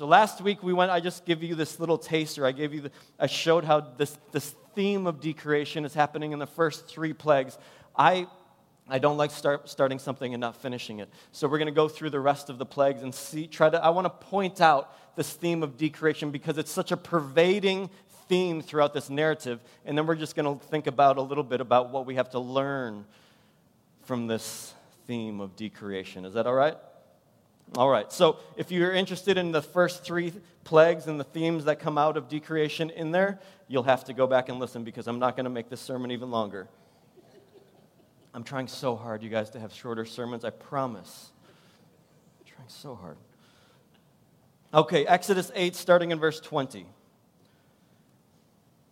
So last week we went, I just give you this little taster. I gave you, the, I showed how this, this theme of decreation is happening in the first three plagues. I, I don't like start, starting something and not finishing it. So we're going to go through the rest of the plagues and see, try to, I want to point out this theme of decreation because it's such a pervading theme throughout this narrative. And then we're just going to think about a little bit about what we have to learn from this theme of decreation. Is that all right? All right, so if you're interested in the first three plagues and the themes that come out of decreation in there, you'll have to go back and listen because I'm not going to make this sermon even longer. I'm trying so hard, you guys, to have shorter sermons, I promise. I'm trying so hard. Okay, Exodus 8, starting in verse 20.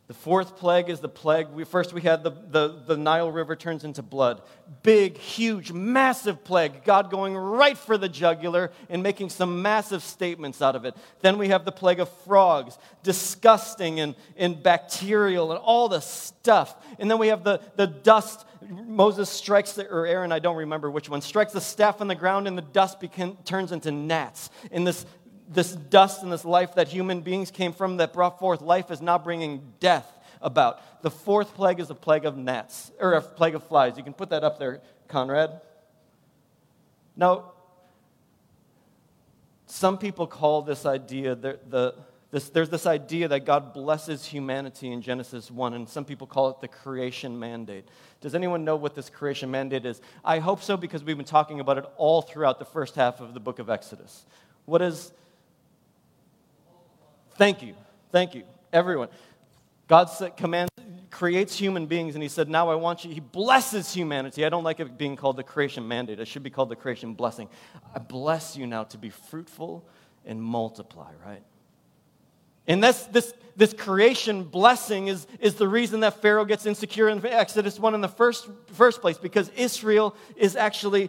The fourth plague is the plague. We, first, we had the, the, the Nile River turns into blood. Big, huge, massive plague. God going right for the jugular and making some massive statements out of it. Then we have the plague of frogs, disgusting and, and bacterial and all the stuff. And then we have the, the dust. Moses strikes, the, or Aaron, I don't remember which one, strikes the staff on the ground and the dust turns into gnats. And this this dust and this life that human beings came from that brought forth life is now bringing death about. The fourth plague is a plague of gnats, or a plague of flies. You can put that up there, Conrad. Now, some people call this idea the, the this, there's this idea that God blesses humanity in Genesis 1, and some people call it the creation mandate. Does anyone know what this creation mandate is? I hope so because we've been talking about it all throughout the first half of the book of Exodus. What is Thank you. Thank you. Everyone. God said, commands, creates human beings, and He said, Now I want you. He blesses humanity. I don't like it being called the creation mandate. It should be called the creation blessing. I bless you now to be fruitful and multiply, right? And this, this, this creation blessing is, is the reason that Pharaoh gets insecure in Exodus 1 in the first, first place, because Israel is actually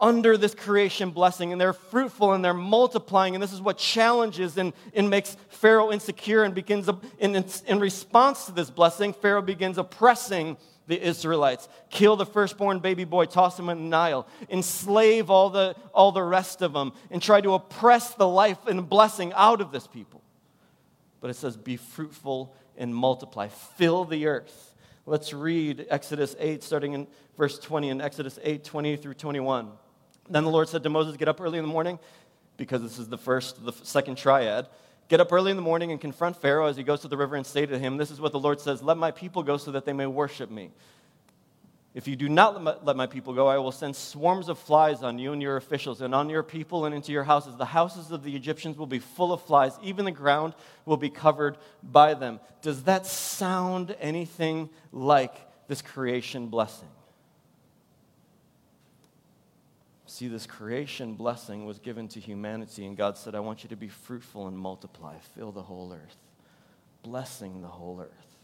under this creation blessing and they're fruitful and they're multiplying. And this is what challenges and, and makes Pharaoh insecure and begins, in, in response to this blessing, Pharaoh begins oppressing the Israelites, kill the firstborn baby boy, toss him in the Nile, enslave all the, all the rest of them, and try to oppress the life and blessing out of this people. But it says, be fruitful and multiply, fill the earth. Let's read Exodus 8, starting in verse 20, in Exodus 8, 20 through 21. Then the Lord said to Moses, Get up early in the morning, because this is the first, the second triad. Get up early in the morning and confront Pharaoh as he goes to the river and say to him, This is what the Lord says Let my people go so that they may worship me. If you do not let my, let my, people go, I will send swarms of flies on you and your officials, and on your people and into your houses. The houses of the Egyptians will be full of flies, even the ground will be covered by them. Does that sound anything like this creation blessing? See, this creation blessing was given to humanity, and God said, I want you to be fruitful and multiply, fill the whole earth, blessing the whole earth.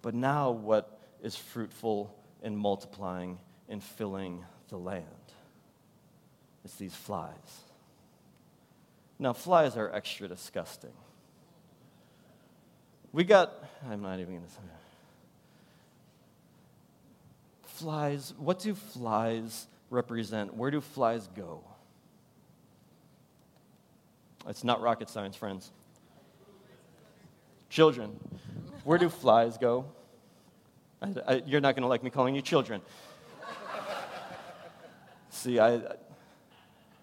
But now, what is fruitful and multiplying and filling the land? It's these flies. Now, flies are extra disgusting. We got, I'm not even going to say Flies, what do flies represent? Where do flies go? It's not rocket science, friends. Children. Where do flies go? I, I, you're not going to like me calling you children. See, I,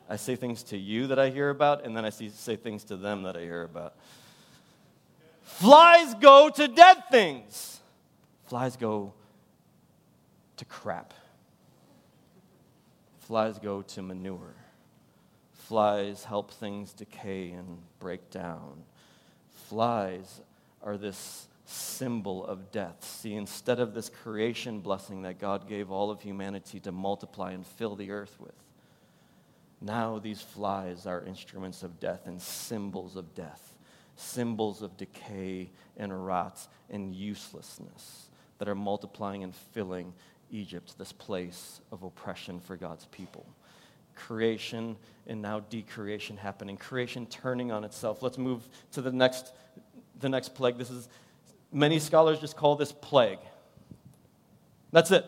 I say things to you that I hear about, and then I see, say things to them that I hear about. Flies go to dead things. Flies go to crap. Flies go to manure. Flies help things decay and break down. Flies are this symbol of death. See, instead of this creation blessing that God gave all of humanity to multiply and fill the earth with, now these flies are instruments of death and symbols of death, symbols of decay and rot and uselessness that are multiplying and filling Egypt, this place of oppression for God's people. Creation and now decreation happening, creation turning on itself. Let's move to the next, the next plague. This is, many scholars just call this plague. That's it.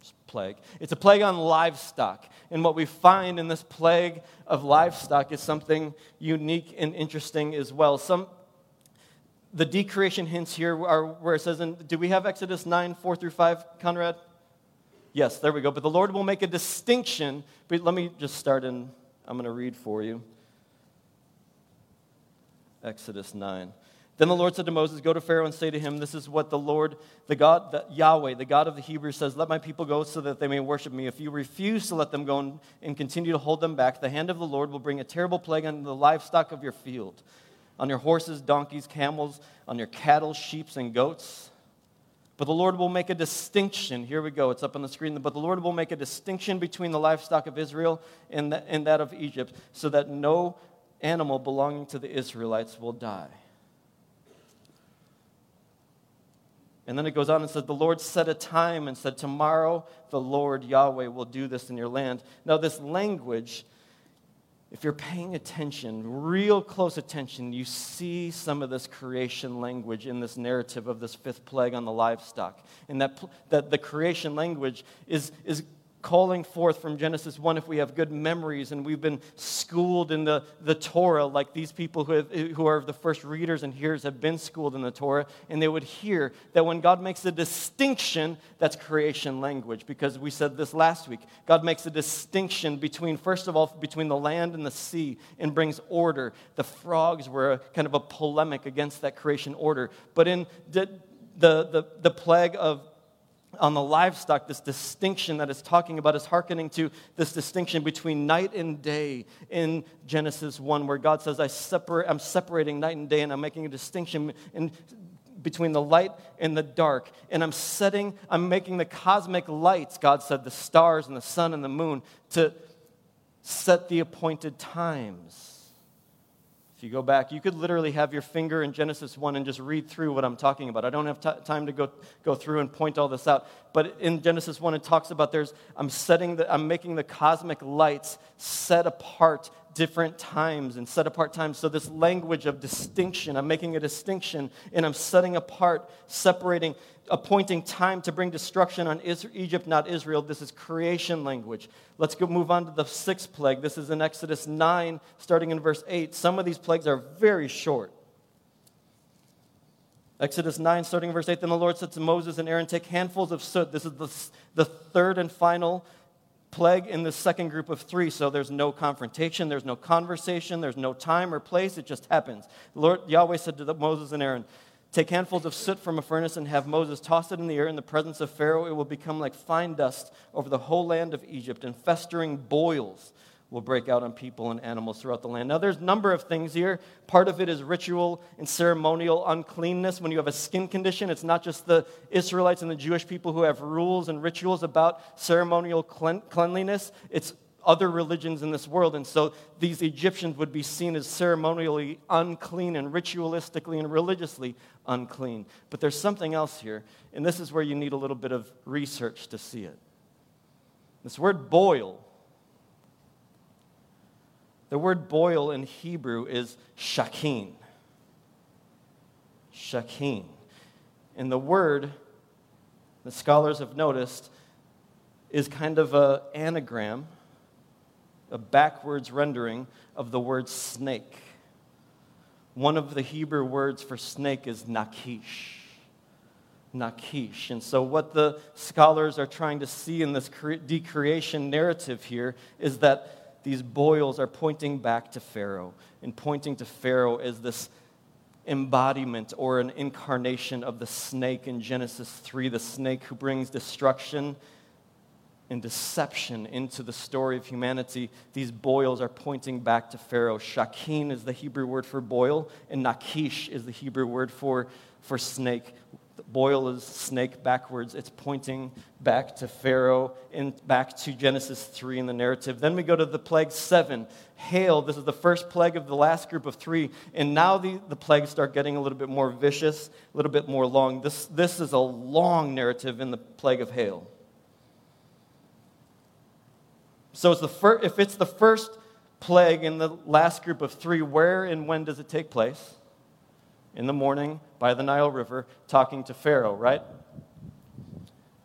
It's plague. It's a plague on livestock. And what we find in this plague of livestock is something unique and interesting as well. Some, the decreation hints here are where it says, do we have Exodus 9, 4 through 5, Conrad? Yes, there we go. But the Lord will make a distinction. But let me just start in, I'm going to read for you. Exodus 9. Then the Lord said to Moses, Go to Pharaoh and say to him, This is what the Lord, the God, the Yahweh, the God of the Hebrews, says, Let my people go so that they may worship me. If you refuse to let them go and, and continue to hold them back, the hand of the Lord will bring a terrible plague on the livestock of your field, on your horses, donkeys, camels, on your cattle, sheep, and goats but the Lord will make a distinction. Here we go, it's up on the screen. But the Lord will make a distinction between the livestock of Israel and, the, and that of Egypt, so that no animal belonging to the Israelites will die. And then it goes on and says, The Lord set a time and said, Tomorrow the Lord Yahweh will do this in your land. Now, this language if you're paying attention, real close attention, you see some of this creation language in this narrative of this fifth plague on the livestock. And that, that the creation language is, is calling forth from Genesis 1 if we have good memories and we've been schooled in the, the Torah, like these people who, have, who are the first readers and hearers have been schooled in the Torah, and they would hear that when God makes a distinction, that's creation language. Because we said this last week. God makes a distinction between, first of all, between the land and the sea and brings order. The frogs were a, kind of a polemic against that creation order. But in the, the, the, the plague of on the livestock, this distinction that it's talking about is hearkening to this distinction between night and day in Genesis 1, where God says, I separate, I'm separating night and day, and I'm making a distinction in, between the light and the dark. And I'm setting, I'm making the cosmic lights, God said, the stars and the sun and the moon, to set the appointed times you go back, you could literally have your finger in Genesis 1 and just read through what I'm talking about. I don't have t- time to go, go through and point all this out. But in Genesis 1, it talks about there's, I'm setting, the, I'm making the cosmic lights set apart different times and set apart times. So, this language of distinction, I'm making a distinction and I'm setting apart, separating, appointing time to bring destruction on Egypt, not Israel. This is creation language. Let's go move on to the sixth plague. This is in Exodus 9, starting in verse 8. Some of these plagues are very short. Exodus 9, starting in verse 8, then the Lord said to Moses and Aaron, Take handfuls of soot. This is the, the third and final plague in the second group of three, so there's no confrontation, there's no conversation, there's no time or place, it just happens. Lord Yahweh said to Moses and Aaron, Take handfuls of soot from a furnace and have Moses toss it in the air in the presence of Pharaoh. It will become like fine dust over the whole land of Egypt, and festering boils will break out on people and animals throughout the land. Now, there's a number of things here. Part of it is ritual and ceremonial uncleanness. When you have a skin condition, it's not just the Israelites and the Jewish people who have rules and rituals about ceremonial cleanliness, it's other religions in this world. And so these Egyptians would be seen as ceremonially unclean and ritualistically and religiously unclean. But there's something else here, and this is where you need a little bit of research to see it. This word boil the word boil in Hebrew is shakin. Shakin. And the word, the scholars have noticed, is kind of an anagram, a backwards rendering of the word snake. One of the Hebrew words for snake is nakish. Nakish. And so, what the scholars are trying to see in this decreation narrative here is that these boils are pointing back to Pharaoh and pointing to Pharaoh as this embodiment or an incarnation of the snake in Genesis 3, the snake who brings destruction and deception into the story of humanity. These boils are pointing back to Pharaoh. Shakin is the Hebrew word for boil, and Nakish is the Hebrew word for, for snake boil is snake backwards. It's pointing back to Pharaoh and back to Genesis 3 in the narrative. Then we go to the plague seven. Hail, this is the first plague of the last group of three. And now the, the plagues start getting a little bit more vicious, a little bit more long. This, this is a long narrative in the plague of hail. So it's the fir- if it's the first plague in the last group of three, where and when does it take place? in the morning by the Nile River talking to Pharaoh, right?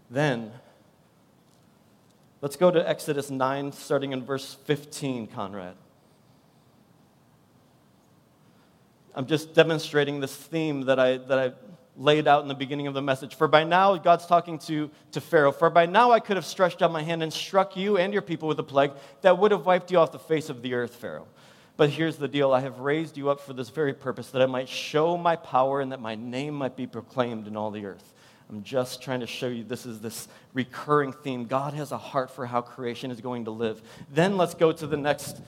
Then Let's go to Exodus 9, starting in verse 15, Conrad. I'm just demonstrating this theme that I, that I laid out in the beginning of the message. For by now, God's talking to, to Pharaoh, for by now I could have stretched out my hand and struck you and your people with a plague that would have wiped you off the face of the earth, Pharaoh. But here's the deal I have raised you up for this very purpose, that I might show my power and that my name might be proclaimed in all the earth. I'm just trying to show you this is this recurring theme. God has a heart for how creation is going to live. Then let's go to the next,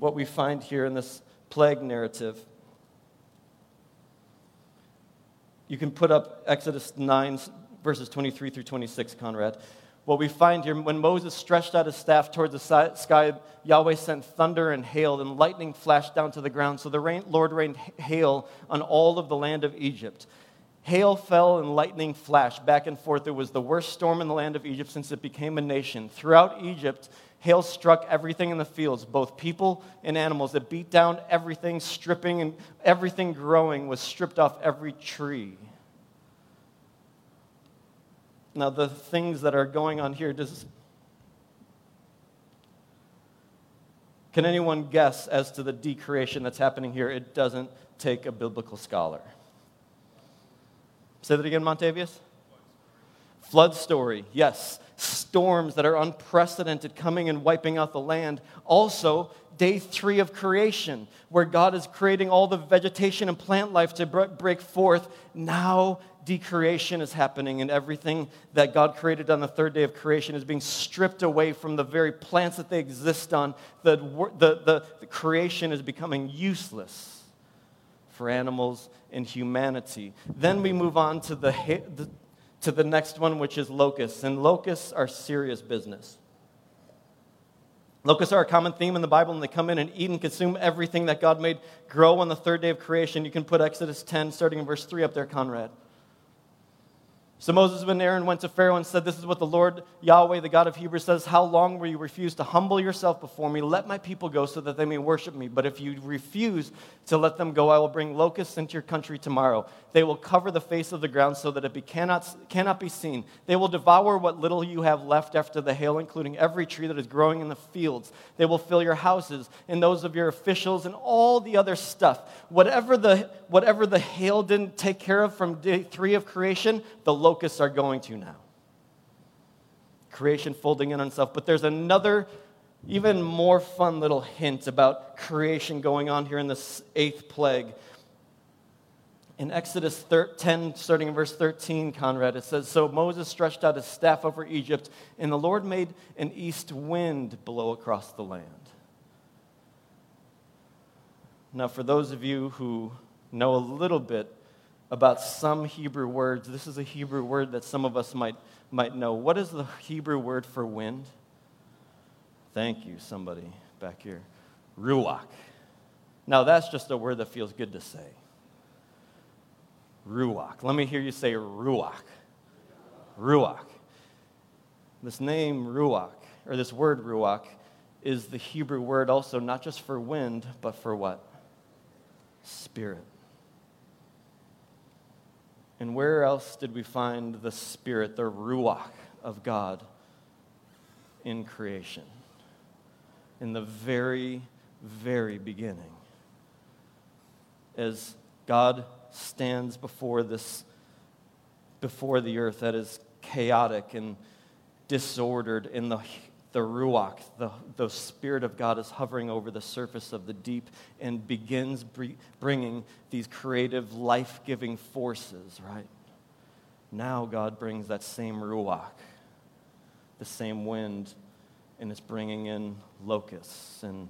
what we find here in this plague narrative. You can put up Exodus 9, verses 23 through 26, Conrad. What we find here, when Moses stretched out his staff towards the sky, Yahweh sent thunder and hail, and lightning flashed down to the ground. So the rain, Lord rained hail on all of the land of Egypt. Hail fell and lightning flashed back and forth. It was the worst storm in the land of Egypt since it became a nation. Throughout Egypt, hail struck everything in the fields, both people and animals. It beat down everything, stripping, and everything growing was stripped off every tree. Now, the things that are going on here, does, can anyone guess as to the decreation that's happening here? It doesn't take a biblical scholar. Say that again, Montavious. Flood story, yes. Storms that are unprecedented coming and wiping out the land. Also, day three of creation, where God is creating all the vegetation and plant life to break forth. Now, decreation is happening, and everything that God created on the third day of creation is being stripped away from the very plants that they exist on. The, the, the, the creation is becoming useless for animals and humanity. Then we move on to the, the, to the next one, which is locusts. And locusts are serious business. Locusts are a common theme in the Bible, and they come in and eat and consume everything that God made grow on the third day of creation. You can put Exodus 10, starting in verse 3 up there, Conrad. So Moses and Aaron went to Pharaoh and said, This is what the Lord Yahweh, the God of Hebrews, says How long will you refuse to humble yourself before me? Let my people go so that they may worship me. But if you refuse to let them go, I will bring locusts into your country tomorrow. They will cover the face of the ground so that it be cannot, cannot be seen. They will devour what little you have left after the hail, including every tree that is growing in the fields. They will fill your houses and those of your officials and all the other stuff. Whatever the, whatever the hail didn't take care of from day three of creation, the locusts locusts are going to now. Creation folding in on itself. But there's another, even more fun little hint about creation going on here in this eighth plague. In Exodus 10, starting in verse 13, Conrad, it says So Moses stretched out his staff over Egypt, and the Lord made an east wind blow across the land. Now, for those of you who know a little bit about some Hebrew words. This is a Hebrew word that some of us might, might know. What is the Hebrew word for wind? Thank you, somebody back here. Ruach. Now, that's just a word that feels good to say. Ruach. Let me hear you say Ruach. Ruach. This name, Ruach, or this word, Ruach, is the Hebrew word also not just for wind, but for what? Spirit. And where else did we find the Spirit, the Ruach of God in creation? In the very, very beginning. As God stands before this, before the earth that is chaotic and disordered in the the Ruach, the, the Spirit of God, is hovering over the surface of the deep and begins bringing these creative, life giving forces, right? Now God brings that same Ruach, the same wind, and it's bringing in locusts and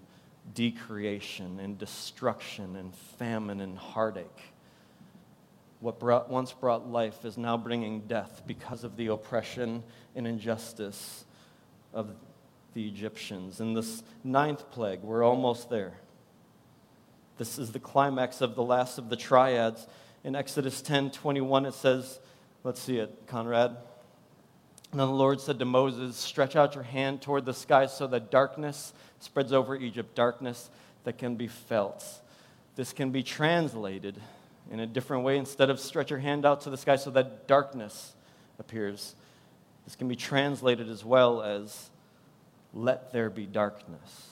decreation and destruction and famine and heartache. What brought, once brought life is now bringing death because of the oppression and injustice of the Egyptians. In this ninth plague, we're almost there. This is the climax of the last of the triads. In Exodus 10 21, it says, let's see it, Conrad. And then the Lord said to Moses, Stretch out your hand toward the sky so that darkness spreads over Egypt, darkness that can be felt. This can be translated in a different way. Instead of stretch your hand out to the sky so that darkness appears, this can be translated as well as let there be darkness.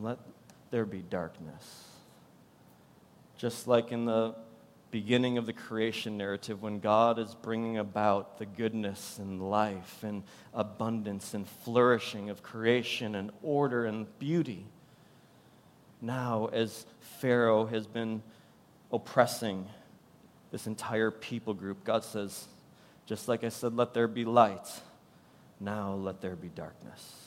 Let there be darkness. Just like in the beginning of the creation narrative, when God is bringing about the goodness and life and abundance and flourishing of creation and order and beauty. Now, as Pharaoh has been oppressing this entire people group, God says, just like I said, let there be light, now let there be darkness.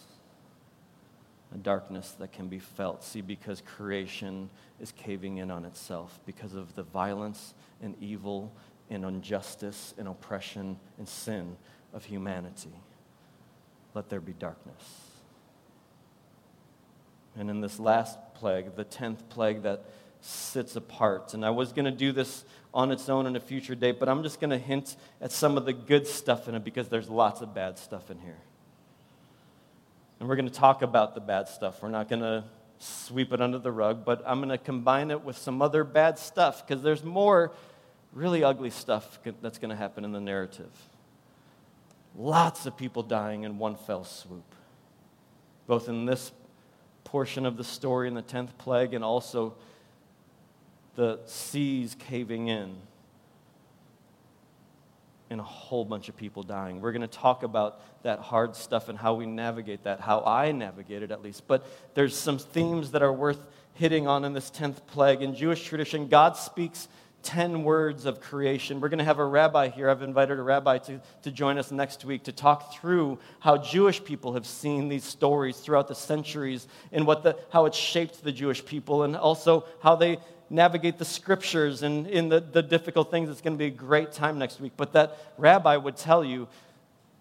A darkness that can be felt. See, because creation is caving in on itself because of the violence and evil and injustice and oppression and sin of humanity. Let there be darkness. And in this last plague, the 10th plague that sits apart, and I was going to do this on its own in a future date, but I'm just going to hint at some of the good stuff in it because there's lots of bad stuff in here. And we're going to talk about the bad stuff. We're not going to sweep it under the rug, but I'm going to combine it with some other bad stuff because there's more really ugly stuff that's going to happen in the narrative. Lots of people dying in one fell swoop, both in this portion of the story in the 10th plague and also the seas caving in and a whole bunch of people dying. We're going to talk about that hard stuff and how we navigate that, how I navigate it at least. But there's some themes that are worth hitting on in this 10th plague. In Jewish tradition, God speaks 10 words of creation. We're going to have a rabbi here. I've invited a rabbi to, to join us next week to talk through how Jewish people have seen these stories throughout the centuries and what the, how it shaped the Jewish people and also how they navigate the scriptures and in the, the difficult things. It's going to be a great time next week. But that rabbi would tell you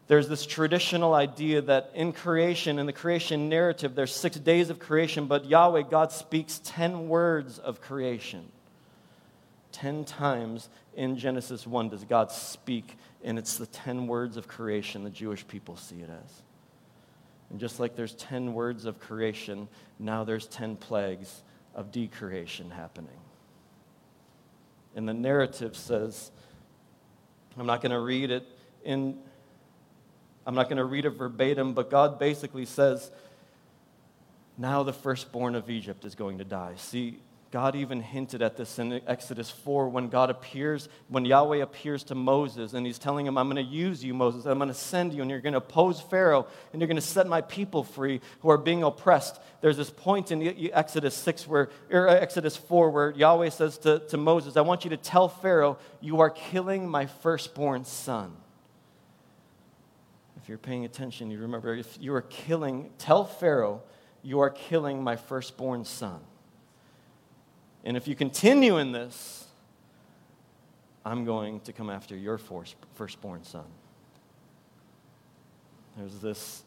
there's this traditional idea that in creation, in the creation narrative, there's six days of creation, but Yahweh, God speaks 10 words of creation. 10 times in Genesis 1 does God speak, and it's the 10 words of creation the Jewish people see it as. And just like there's 10 words of creation, now there's 10 plagues of decreation happening. And the narrative says, I'm not going to read it in I'm not going to read it verbatim, but God basically says, now the firstborn of Egypt is going to die. See, God even hinted at this in Exodus 4 when God appears, when Yahweh appears to Moses and he's telling him, I'm going to use you, Moses. I'm going to send you and you're going to oppose Pharaoh and you're going to set my people free who are being oppressed. There's this point in Exodus 6 where, or uh, Exodus 4 where Yahweh says to, to Moses, I want you to tell Pharaoh, you are killing my firstborn son. If you're paying attention, you remember if you are killing, tell Pharaoh, you are killing my firstborn son. And if you continue in this, I'm going to come after your firstborn son. There's this,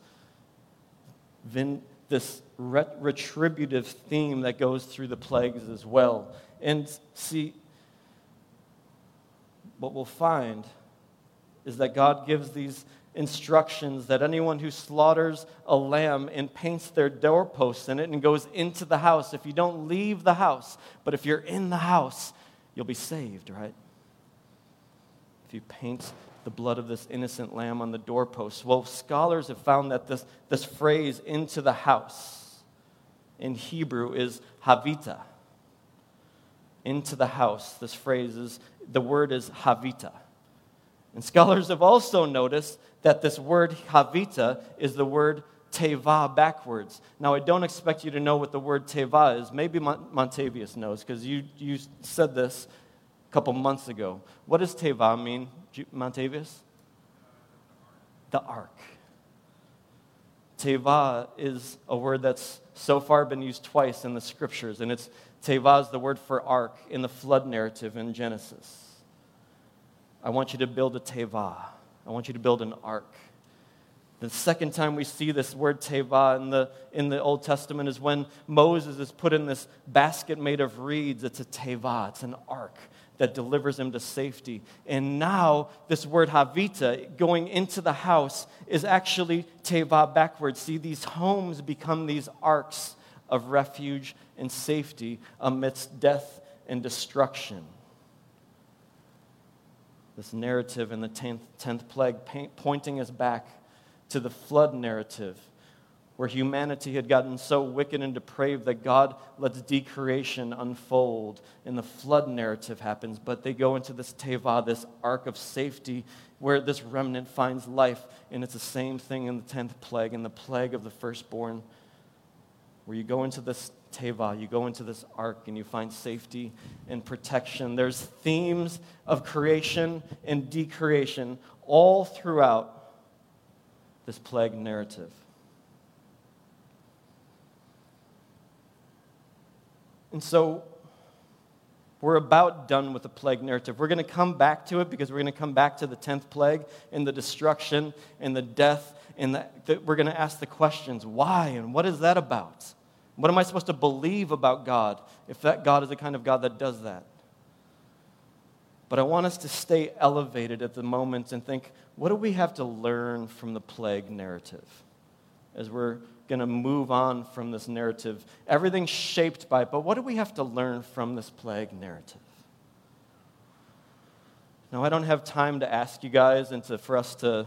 this retributive theme that goes through the plagues as well. And see, what we'll find is that God gives these instructions that anyone who slaughters a lamb and paints their doorposts in it and goes into the house, if you don't leave the house, but if you're in the house, you'll be saved, right? If you paint the blood of this innocent lamb on the doorposts. Well, scholars have found that this, this phrase, into the house, in Hebrew is havita. Into the house, this phrase is, the word is havita. And scholars have also noticed that this word havita is the word teva backwards. Now, I don't expect you to know what the word teva is. Maybe Montavious knows because you, you said this a couple months ago. What does teva mean, Montavious? The ark. Teva is a word that's so far been used twice in the scriptures, and it's teva is the word for ark in the flood narrative in Genesis. I want you to build a teva. I want you to build an ark. The second time we see this word teva in the, in the Old Testament is when Moses is put in this basket made of reeds. It's a teva, it's an ark that delivers him to safety. And now, this word havita, going into the house, is actually teva backwards. See, these homes become these arks of refuge and safety amidst death and destruction this narrative in the 10th, 10th plague, pointing us back to the flood narrative, where humanity had gotten so wicked and depraved that God lets decreation unfold and the flood narrative happens. But they go into this teva, this ark of safety, where this remnant finds life. And it's the same thing in the 10th plague, in the plague of the firstborn, where you go into this teva, you go into this ark and you find safety and protection. There's themes of creation and decreation all throughout this plague narrative. And so we're about done with the plague narrative. We're going to come back to it because we're going to come back to the 10th plague and the destruction and the death. And the, the, we're going to ask the questions why and what is that about? What am I supposed to believe about God if that God is the kind of God that does that? But I want us to stay elevated at the moment and think what do we have to learn from the plague narrative as we're going to move on from this narrative. Everything's shaped by it, but what do we have to learn from this plague narrative? Now, I don't have time to ask you guys and to, for us to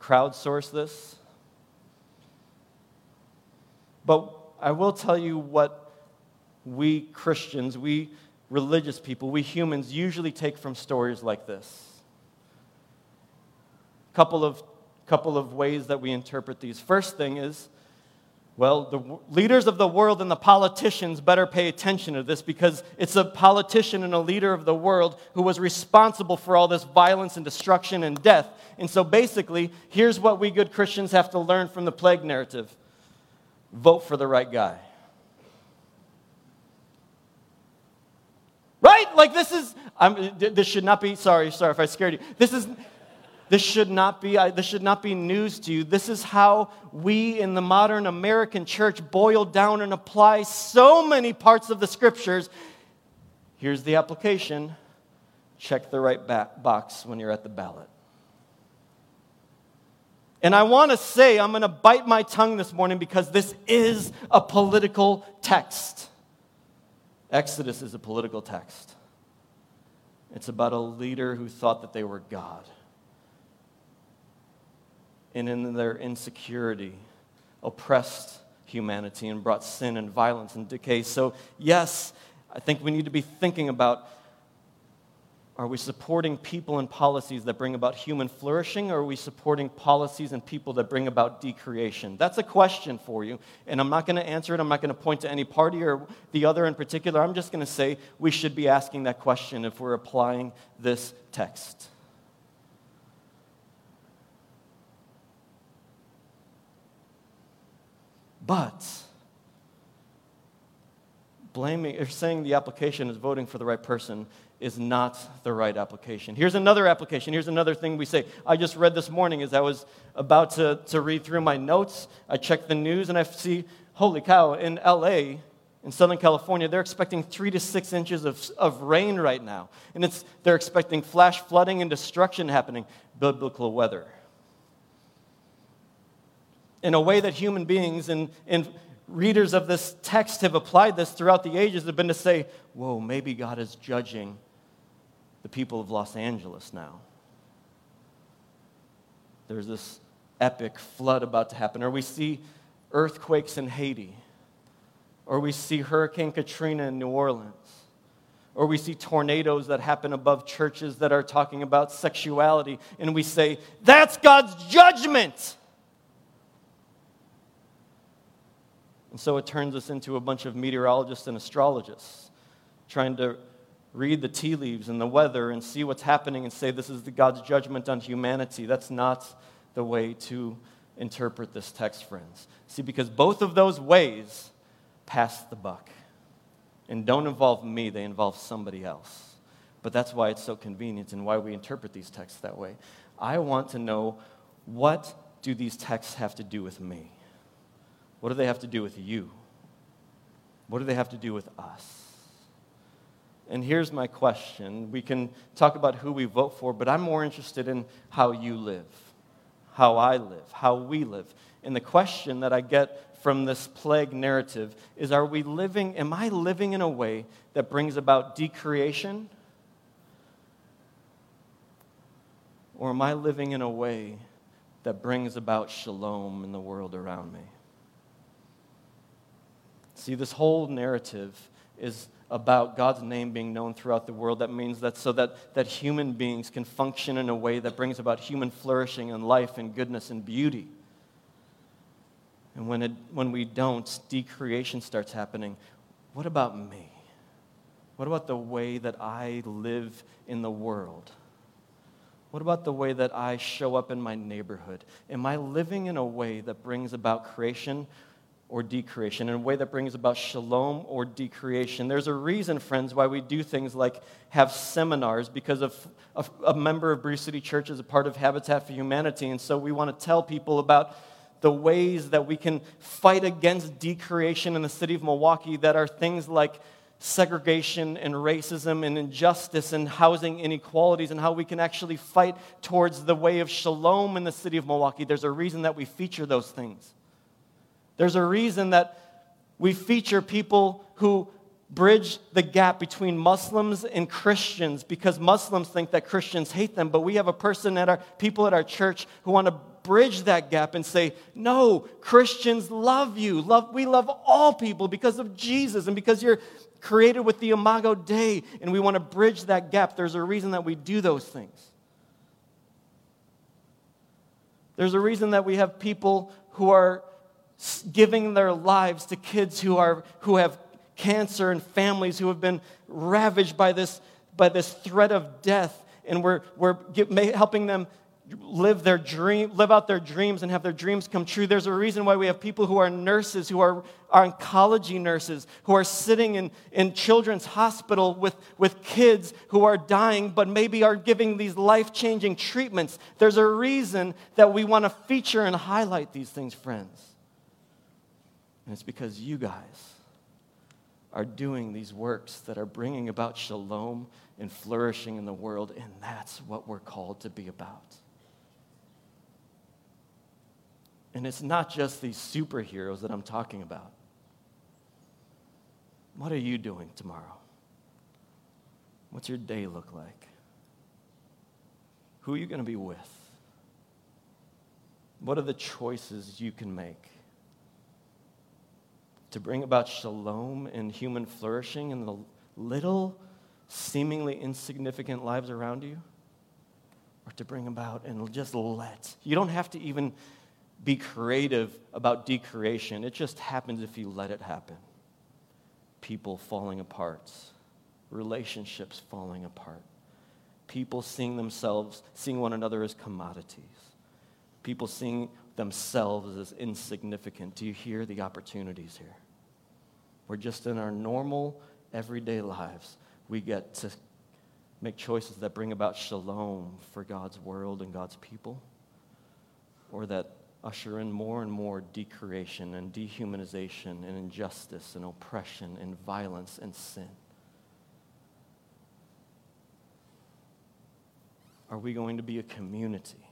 crowdsource this, but I will tell you what we Christians, we religious people, we humans usually take from stories like this. Couple of couple of ways that we interpret these. First thing is, well, the leaders of the world and the politicians better pay attention to this because it's a politician and a leader of the world who was responsible for all this violence and destruction and death. And so basically, here's what we good Christians have to learn from the plague narrative vote for the right guy. Right? Like this is, I'm, this should not be, sorry, sorry if I scared you. This is, this should not be, this should not be news to you. This is how we in the modern American church boil down and apply so many parts of the scriptures. Here's the application check the right box when you're at the ballot. And I want to say, I'm going to bite my tongue this morning because this is a political text. Exodus is a political text. It's about a leader who thought that they were God and in their insecurity oppressed humanity and brought sin and violence and decay. So, yes, I think we need to be thinking about are we supporting people and policies that bring about human flourishing, or are we supporting policies and people that bring about decreation? That's a question for you, and I'm not going to answer it. I'm not going to point to any party or the other in particular. I'm just going to say we should be asking that question if we're applying this text. But blaming or saying the application is voting for the right person is not the right application. Here's another application. Here's another thing we say. I just read this morning as I was about to, to read through my notes. I checked the news and I see, holy cow, in LA, in Southern California, they're expecting three to six inches of, of rain right now. And it's, they're expecting flash flooding and destruction happening. Biblical weather in a way that human beings and, and readers of this text have applied this throughout the ages have been to say, whoa, maybe God is judging the people of Los Angeles now. There's this epic flood about to happen. Or we see earthquakes in Haiti. Or we see Hurricane Katrina in New Orleans. Or we see tornadoes that happen above churches that are talking about sexuality. And we say, that's God's judgment. And so it turns us into a bunch of meteorologists and astrologists trying to read the tea leaves and the weather and see what's happening and say this is the God's judgment on humanity. That's not the way to interpret this text, friends. See, because both of those ways pass the buck and don't involve me, they involve somebody else. But that's why it's so convenient and why we interpret these texts that way. I want to know what do these texts have to do with me? What do they have to do with you? What do they have to do with us? And here's my question. We can talk about who we vote for, but I'm more interested in how you live, how I live, how we live. And the question that I get from this plague narrative is are we living, am I living in a way that brings about decreation? Or am I living in a way that brings about shalom in the world around me. See, this whole narrative is about God's name being known throughout the world. That means that so that, that human beings can function in a way that brings about human flourishing and life and goodness and beauty. And when, it, when we don't, decreation starts happening. What about me? What about the way that I live in the world? What about the way that I show up in my neighborhood? Am I living in a way that brings about creation or decreation, in a way that brings about shalom or decreation? There's a reason, friends, why we do things like have seminars because of a, a member of Brew City Church is a part of Habitat for Humanity, and so we want to tell people about the ways that we can fight against decreation in the city of Milwaukee that are things like segregation and racism and injustice and housing inequalities and how we can actually fight towards the way of shalom in the city of Milwaukee. There's a reason that we feature those things. There's a reason that we feature people who bridge the gap between Muslims and Christians because Muslims think that Christians hate them, but we have a person at our people at our church who want to bridge that gap and say, No, Christians love you. Love, we love all people because of Jesus and because you're created with the Imago Dei, and we want to bridge that gap. There's a reason that we do those things. There's a reason that we have people who are giving their lives to kids who, are, who have cancer and families who have been ravaged by this, by this threat of death. And we're, we're helping them live their dream, live out their dreams and have their dreams come true. There's a reason why we have people who are nurses, who are, are oncology nurses, who are sitting in, in children's hospital with, with kids who are dying, but maybe are giving these life-changing treatments. There's a reason that we want to feature and highlight these things, friends. And it's because you guys are doing these works that are bringing about shalom and flourishing in the world, and that's what we're called to be about. And it's not just these superheroes that I'm talking about. What are you doing tomorrow? What's your day look like? Who are you going to be with? What are the choices you can make to bring about shalom and human flourishing in the little, seemingly insignificant lives around you? Or to bring about and just let. You don't have to even be creative about decreation. It just happens if you let it happen. People falling apart, relationships falling apart, people seeing themselves, seeing one another as commodities, people seeing themselves as insignificant. Do you hear the opportunities here? We're just in our normal, everyday lives, we get to make choices that bring about shalom for God's world and God's people, or that usher in more and more decreation and dehumanization and injustice and oppression and violence and sin? Are we going to be a community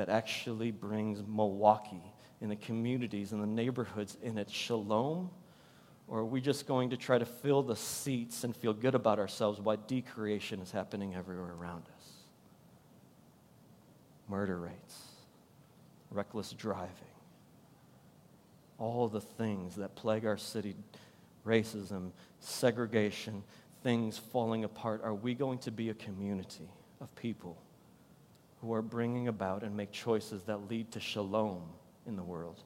that actually brings Milwaukee and the communities and the neighborhoods in its shalom? Or are we just going to try to fill the seats and feel good about ourselves while decreation is happening everywhere around us? Murder rates reckless driving, all the things that plague our city racism, segregation, things falling apart. Are we going to be a community of people who are bringing about and make choices that lead to shalom in the world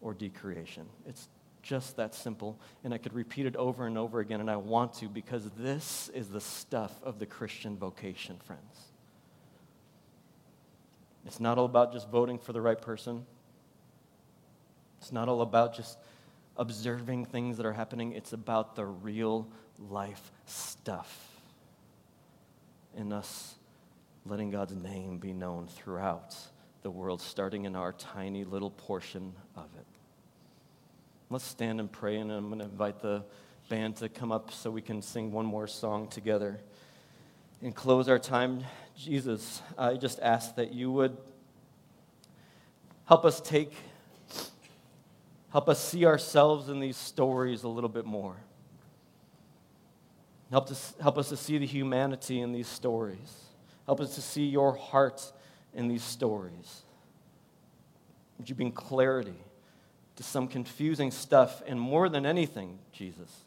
or decreation? It's just that simple. And I could repeat it over and over again, and I want to because this is the stuff of the Christian vocation, friends. It's not all about just voting for the right person. It's not all about just observing things that are happening. It's about the real life stuff. In us letting God's name be known throughout the world, starting in our tiny little portion of it. Let's stand and pray, and I'm going to invite the band to come up so we can sing one more song together and close our time Jesus, I just ask that you would help us take, help us see ourselves in these stories a little bit more. Help us, help us to see the humanity in these stories. Help us to see your heart in these stories. Would you bring clarity to some confusing stuff? And more than anything, Jesus,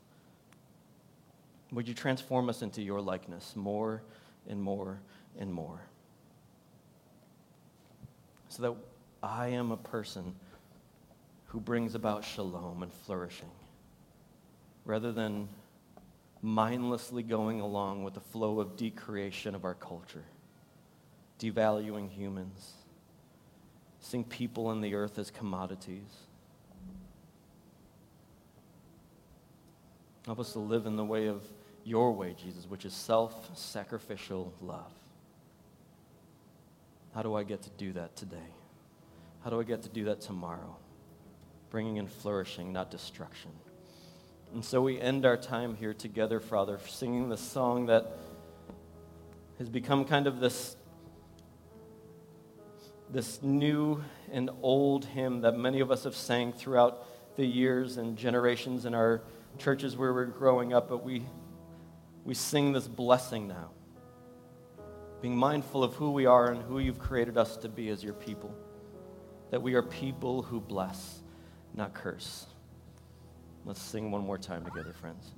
would you transform us into your likeness more and more and more? So that I am a person who brings about shalom and flourishing rather than mindlessly going along with the flow of decreation of our culture, devaluing humans, seeing people in the earth as commodities. Help us to live in the way of your way, Jesus, which is self sacrificial love. How do I get to do that today? How do I get to do that tomorrow? Bringing in flourishing, not destruction. And so we end our time here together, Father, singing this song that has become kind of this, this new and old hymn that many of us have sang throughout the years and generations in our churches where we're growing up, but we, we sing this blessing now, being mindful of who we are and who you've created us to be as your people, that we are people who bless, not curse. Let's sing one more time together, friends.